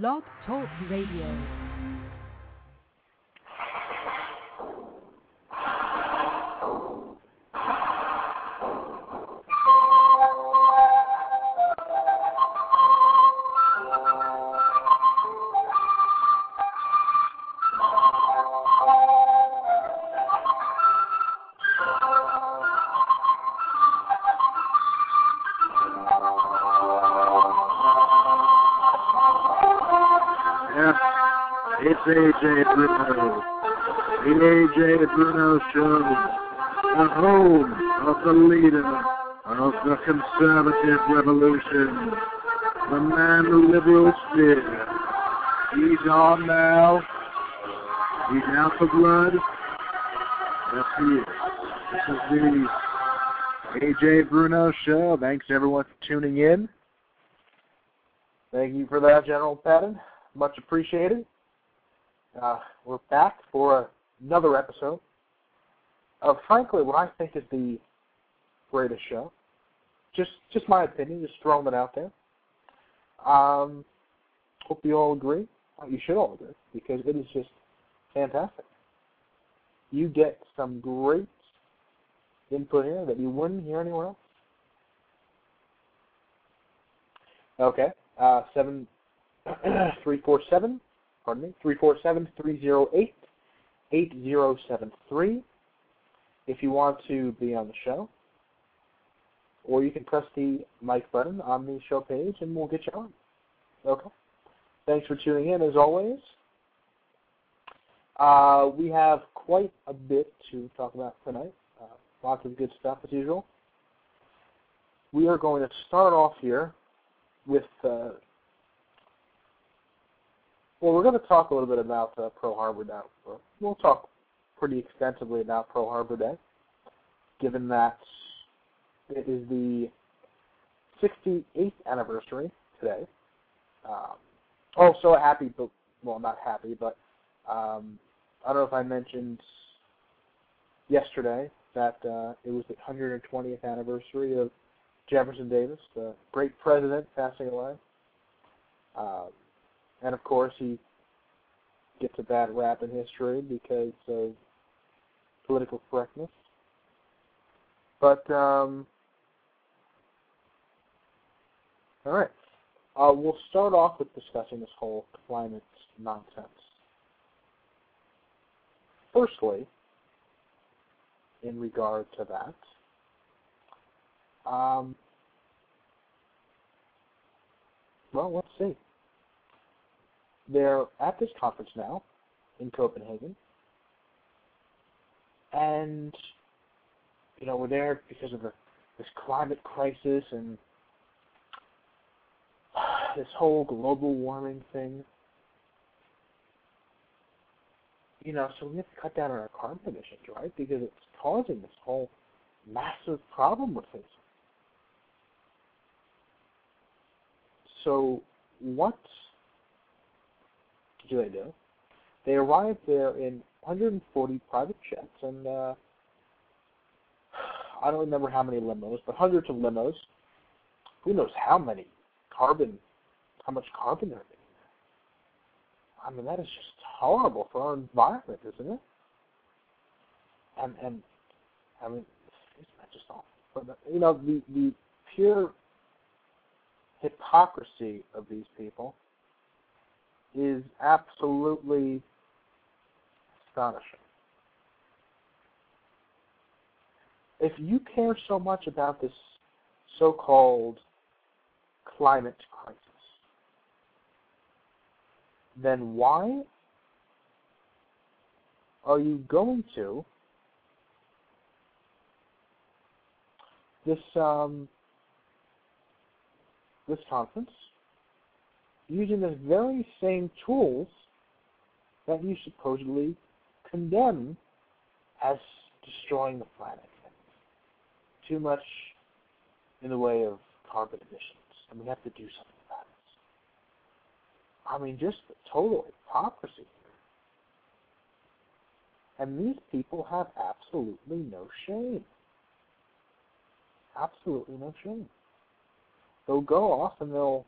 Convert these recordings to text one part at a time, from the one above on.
Blog Talk Radio. AJ Bruno. The AJ Bruno Show. The home of the leader of the conservative revolution. The man the liberals fear. He's on now. He's out for blood. Yes, he is. This is the AJ Bruno Show. Thanks everyone for tuning in. Thank you for that, General Patton. Much appreciated. Uh, we're back for another episode of, frankly, what I think is the greatest show. Just, just my opinion, just throwing it out there. Um, hope you all agree. You should all agree because it is just fantastic. You get some great input here that you wouldn't hear anywhere else. Okay, uh, seven three four seven. Pardon me, three four seven three zero eight eight zero seven three. If you want to be on the show, or you can press the mic button on the show page, and we'll get you on. Okay. Thanks for tuning in, as always. Uh, we have quite a bit to talk about tonight. Uh, lots of good stuff, as usual. We are going to start off here with uh, well, we're going to talk a little bit about uh, Pearl Harbor now. We'll talk pretty extensively about Pearl Harbor Day, given that it is the 68th anniversary today. Um, oh, so happy, well, not happy, but um, I don't know if I mentioned yesterday that uh, it was the 120th anniversary of Jefferson Davis, the great president, passing away. Um, and of course, he gets a bad rap in history because of political correctness. But um, all right, uh, we'll start off with discussing this whole climate nonsense. Firstly, in regard to that, um, well, let's see. They're at this conference now in Copenhagen, and you know we're there because of the, this climate crisis and this whole global warming thing. You know, so we have to cut down on our carbon emissions, right? Because it's causing this whole massive problem we're facing. So, what do they do? They arrived there in 140 private jets and uh, I don't remember how many limos, but hundreds of limos. Who knows how many carbon, how much carbon they're emitting? I mean, that is just horrible for our environment, isn't it? And and I mean, isn't that just awful? But you know, the the pure hypocrisy of these people is absolutely astonishing. If you care so much about this so called climate crisis, then why are you going to this um, this conference using the very same tools that you supposedly condemn as destroying the planet. Too much in the way of carbon emissions, and we have to do something about it. I mean, just the total hypocrisy here. And these people have absolutely no shame. Absolutely no shame. They'll go off and they'll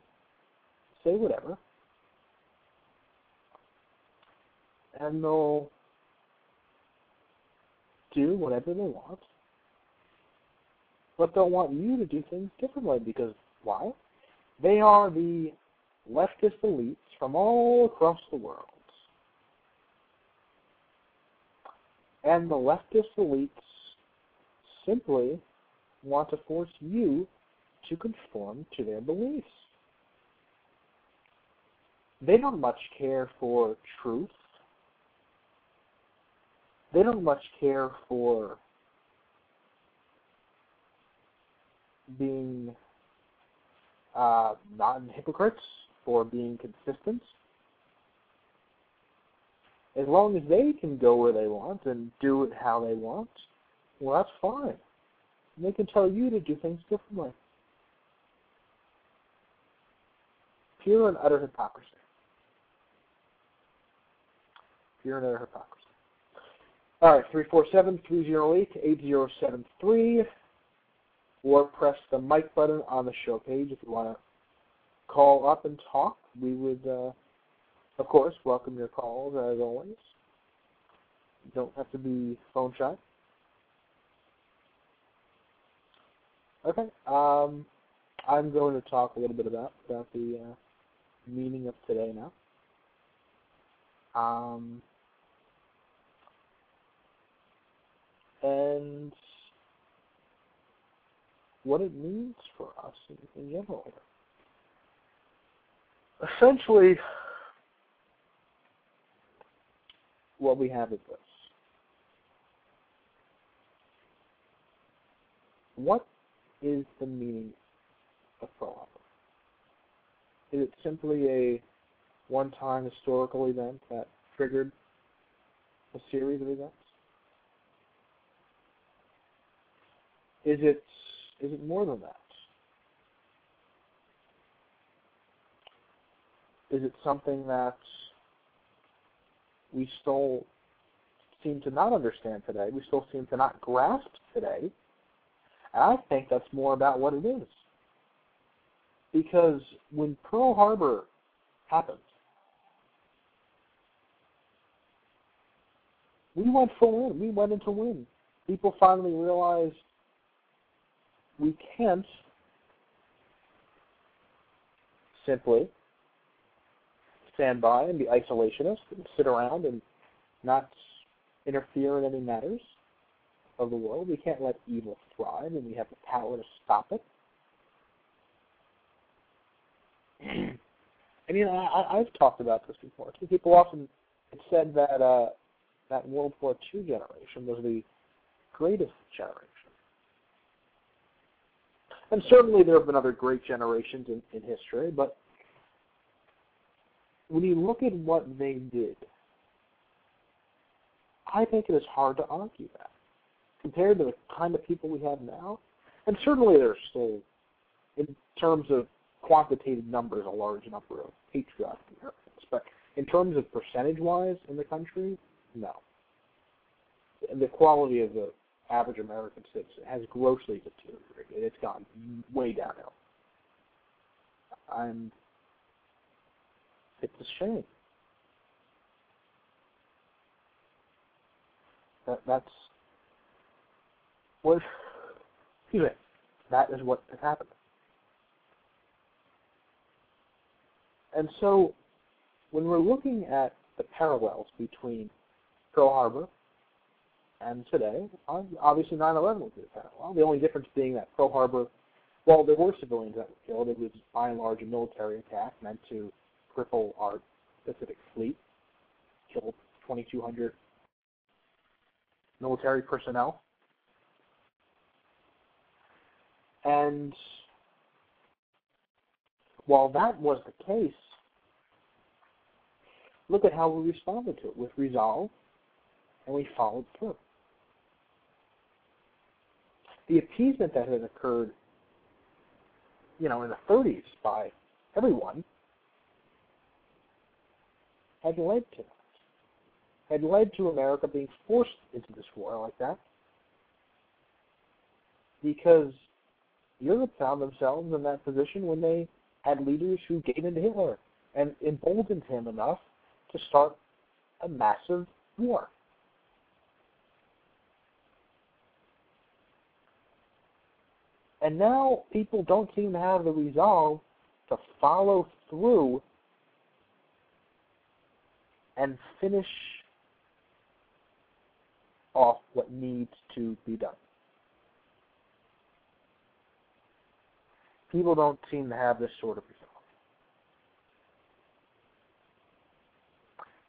say whatever, and they'll do whatever they want. But they'll want you to do things differently because why? They are the leftist elites from all across the world. And the leftist elites simply want to force you to conform to their beliefs. They don't much care for truth. They don't much care for being uh, not hypocrites, for being consistent. As long as they can go where they want and do it how they want, well, that's fine. And they can tell you to do things differently. Pure and utter hypocrisy. Pure and utter hypocrisy. All right, 347-308-8073 or press the mic button on the show page if you want to call up and talk. We would, uh, of course, welcome your calls as always. You don't have to be phone shy. Okay, um, I'm going to talk a little bit about about the uh, meaning of today now. Um, and what it means for us in, in general. Essentially, what we have is this. What is the meaning of Pearl? Is it simply a one-time historical event that triggered a series of events? Is it is it more than that? Is it something that we still seem to not understand today? We still seem to not grasp today? And I think that's more about what it is. Because when Pearl Harbor happened, we went full in. We went into win. People finally realized we can't simply stand by and be isolationist and sit around and not interfere in any matters of the world. We can't let evil thrive, and we have the power to stop it. I mean, I, I've talked about this before. People often have said that uh, that World War II generation was the greatest generation. And certainly there have been other great generations in, in history, but when you look at what they did, I think it is hard to argue that. Compared to the kind of people we have now, and certainly there's still, in terms of quantitative numbers, a large number of patriotic Americans, but in terms of percentage-wise in the country, no. And the quality of the average American citizen has grossly deteriorated. It's gone way downhill. And it's a shame. That that's what excuse me. That is what has happened. And so when we're looking at the parallels between Pearl Harbor and today, obviously 9/11 was a parallel. The only difference being that Pearl Harbor, while there were civilians that were killed, it was by and large a military attack meant to cripple our Pacific Fleet, killed 2,200 military personnel, and while that was the case, look at how we responded to it. With resolve, and we followed through the appeasement that had occurred, you know, in the 30s by everyone had led to that. Had led to America being forced into this war like that because Europe found themselves in that position when they had leaders who gave in to Hitler and emboldened him enough to start a massive war. And now people don't seem to have the resolve to follow through and finish off what needs to be done. People don't seem to have this sort of resolve.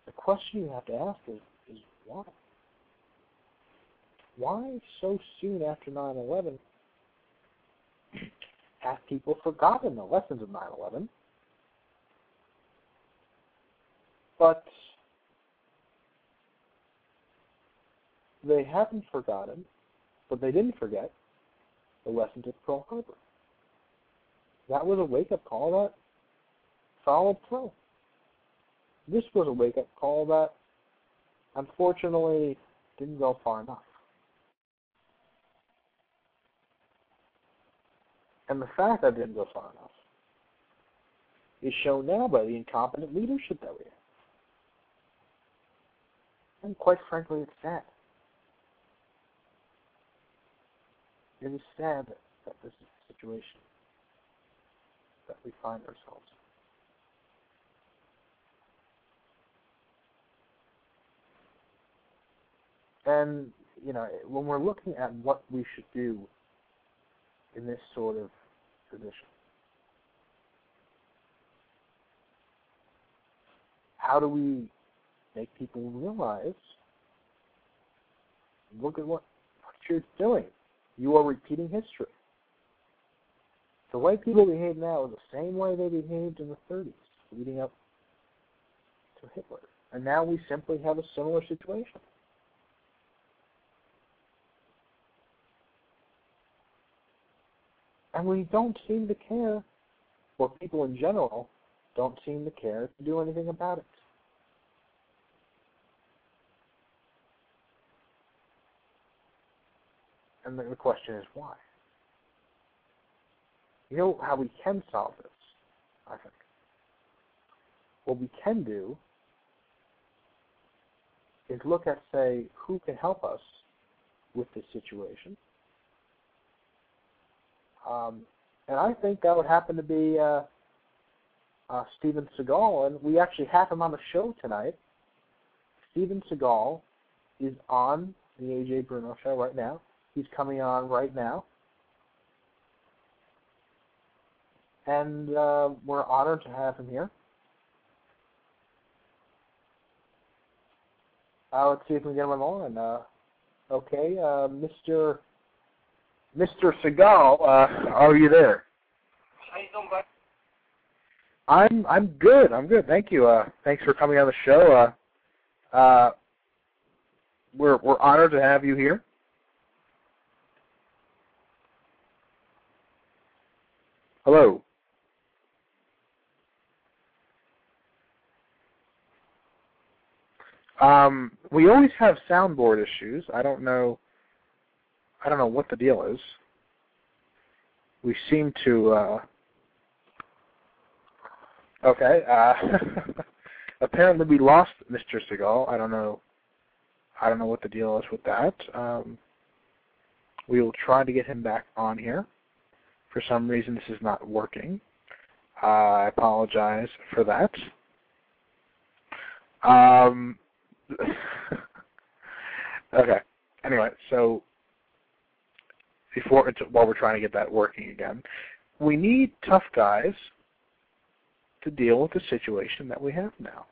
The question you have to ask is, is why? Why so soon after 9 11 have people forgotten the lessons of 9 11? But they haven't forgotten, but they didn't forget the lessons of Pearl Harbor. That was a wake up call that followed through. This was a wake up call that unfortunately didn't go far enough. And the fact that didn't go far enough is shown now by the incompetent leadership that we have. And quite frankly, it's sad. It is sad that this is the situation that we find ourselves. in. And, you know, when we're looking at what we should do in this sort of position, how do we make people realize look at what, what you're doing? You are repeating history. The way people behave now is the same way they behaved in the 30s, leading up to Hitler. And now we simply have a similar situation. And we don't seem to care, or people in general don't seem to care to do anything about it. And the question is why? You know how we can solve this, I think. What we can do is look at, say, who can help us with this situation. Um, and I think that would happen to be uh, uh, Steven Seagal, and we actually have him on the show tonight. Steven Seagal is on the AJ Bruno show right now. He's coming on right now. And uh, we're honored to have him here. Uh, let's see if we can get him on. Uh, okay, uh, Mr. Mr. Seagal, uh, are you there? How you doing, bud? I'm I'm good. I'm good. Thank you. Uh, thanks for coming on the show. Uh, uh, we're we're honored to have you here. Hello. Um, we always have soundboard issues. I don't know. I don't know what the deal is. We seem to. Uh, okay. Uh, apparently, we lost Mr. Seagal. I don't know. I don't know what the deal is with that. Um, we will try to get him back on here. For some reason, this is not working. Uh, I apologize for that. Um, okay. Anyway, so before while we're trying to get that working again, we need tough guys to deal with the situation that we have now.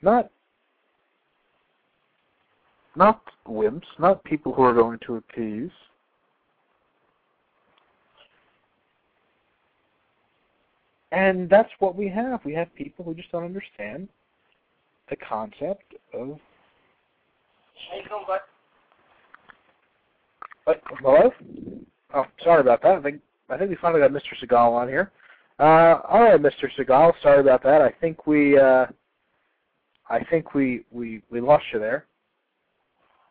Not not wimps, not people who are going to appease. And that's what we have. We have people who just don't understand the concept of. How you doing, bud? What, hello? Oh, sorry about that. I think I think we finally got Mr. Seagal on here. Uh, all right, Mr. Seagal. Sorry about that. I think we uh, I think we we we lost you there.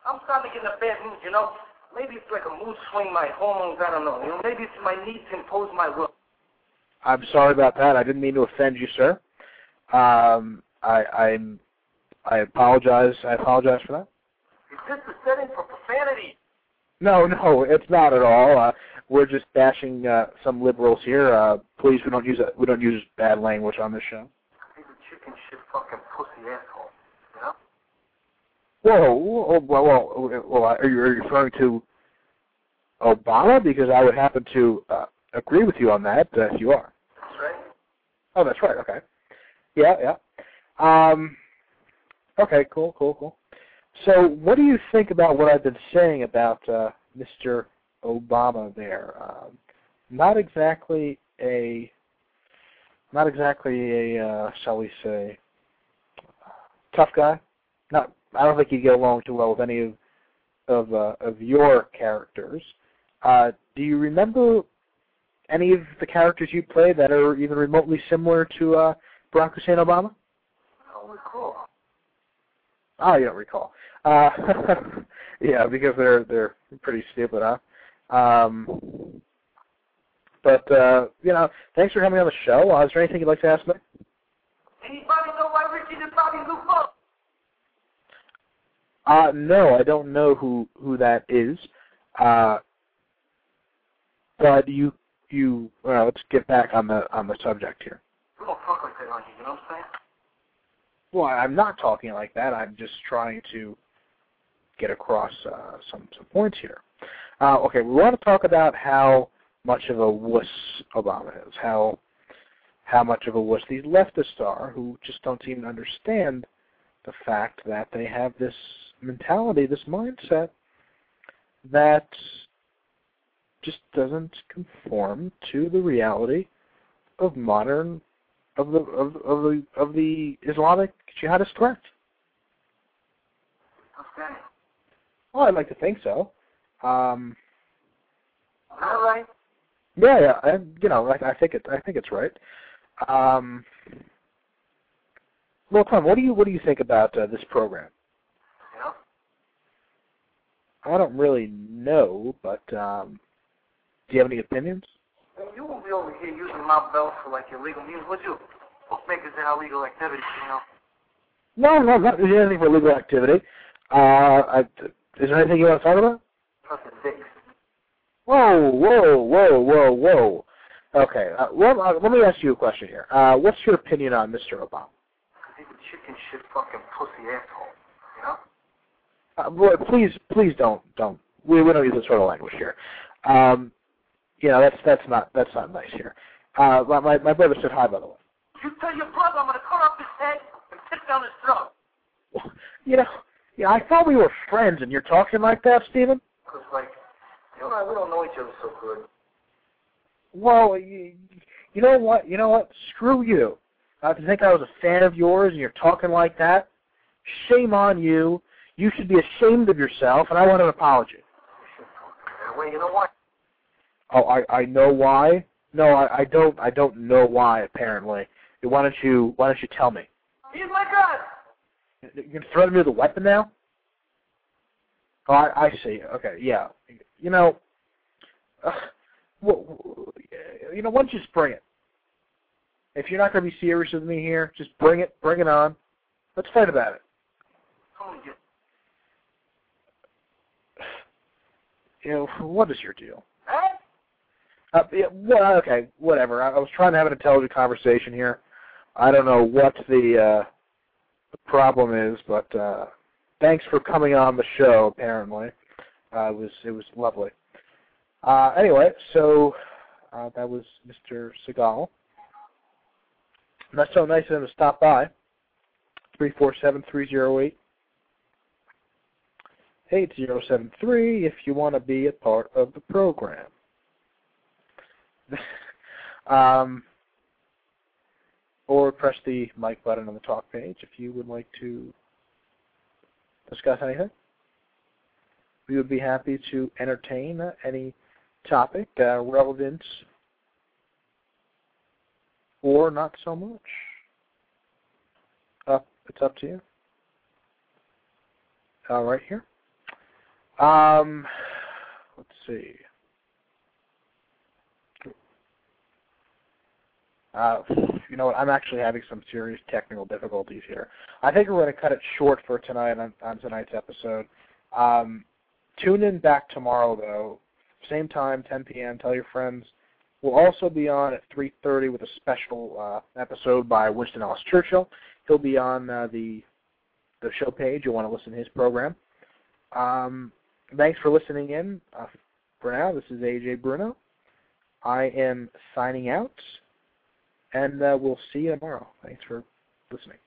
I'm starting to get in a bad mood, you know. Maybe it's like a mood swing, my hormones, I don't know. You know, maybe it's my need to impose my will. I'm sorry about that. I didn't mean to offend you, sir. Um, I, I'm I apologize. I apologize for that. Is this the setting for profanity? No, no, it's not at all. Uh, we're just bashing uh, some liberals here. Uh, please, we don't use we don't use bad language on this show. He's a chicken shit fucking pussy asshole. You know? Whoa, whoa, well, well, well, are you, are you referring to Obama? Because I would happen to uh, agree with you on that. Uh, if you are. That's right. Oh, that's right. Okay. Yeah, yeah. Um. Okay. Cool. Cool. Cool. So, what do you think about what I've been saying about uh, Mr. Obama? There, um, not exactly a, not exactly a, uh, shall we say, tough guy. Not. I don't think he'd get along too well with any of of uh, of your characters. Uh, do you remember any of the characters you play that are even remotely similar to uh, Barack Hussein Obama? I don't recall. Oh, you don't recall. Uh, yeah, because they're they're pretty stupid, huh? Um, but uh, you know, thanks for coming on the show. Uh, is there anything you'd like to ask me? Anybody know why Richie did Bobby Lupo? Uh, no, I don't know who who that is. Uh, but you you well, let's get back on the on the subject here. Talk like that on you know what I'm saying? Well, I'm not talking like that. I'm just trying to get across uh, some some points here. Uh, okay, we want to talk about how much of a wuss Obama is, how how much of a wuss these leftists are, who just don't seem to understand the fact that they have this mentality, this mindset that just doesn't conform to the reality of modern of the of, of the of the Islamic jihadist threat. Okay. Well, I'd like to think so. Um, All right. yeah, yeah, I, you know, I, I think it. I think it's right. Um, well, Tom, what do you what do you think about uh, this program? Know? I don't really know, but um, do you have any opinions? Well, you won't be over here using my belt for like illegal means, would you? Bookmakers and illegal activity, you know. No, no, not there's anything for illegal activity. Uh, I, is there anything you want to talk about? Fucking dicks. Whoa, whoa, whoa, whoa, whoa. Okay, uh, well, uh, let me ask you a question here. Uh, what's your opinion on Mr. Obama? He's a chicken shit fucking pussy asshole. You know? Uh, boy, please, please don't, don't. We, we don't use this sort of language here. Um, you know, that's that's not that's not nice here. Uh, my my brother said hi, by the way. You tell your brother I'm gonna cut off his head and pick down his throat. You know, yeah, I thought we were friends, and you're talking like that, Steven. Cause like, you and I, we don't know each other so good. Well, you, you know what? You know what? Screw you. To think I was a fan of yours, and you're talking like that. Shame on you. You should be ashamed of yourself, and I want an apology. You shouldn't talk that way. You know what? Oh, I I know why. No, I, I don't. I don't know why. Apparently, why don't you Why don't you tell me? He's my gun. You can threaten me with a weapon now? Oh, I, I see. Okay, yeah. You know, uh, well, you know, why don't you just bring it? If you're not going to be serious with me here, just bring it. Bring it on. Let's fight about it. Come on, get. You know, what is your deal? Huh? Uh, yeah, well, okay, whatever. I, I was trying to have an intelligent conversation here. I don't know what the uh, the problem is, but uh, thanks for coming on the show. Apparently, uh, it was it was lovely. Uh, anyway, so uh, that was Mr. Seagal. That's so nice of him to stop by. Three four seven three zero eight eight zero seven three if you want to be a part of the program. um, or press the mic button on the talk page if you would like to discuss anything. We would be happy to entertain uh, any topic uh, relevant or not so much. Up, it's up to you. All right, here. Um, let's see. Uh, you know what? I'm actually having some serious technical difficulties here. I think we're going to cut it short for tonight on, on tonight's episode. Um, tune in back tomorrow, though. Same time, 10 p.m. Tell your friends. We'll also be on at 3.30 with a special uh, episode by Winston Ellis Churchill. He'll be on uh, the the show page. You'll want to listen to his program. Um, thanks for listening in. Uh, for now, this is AJ Bruno. I am signing out, and uh, we'll see you tomorrow. Thanks for listening.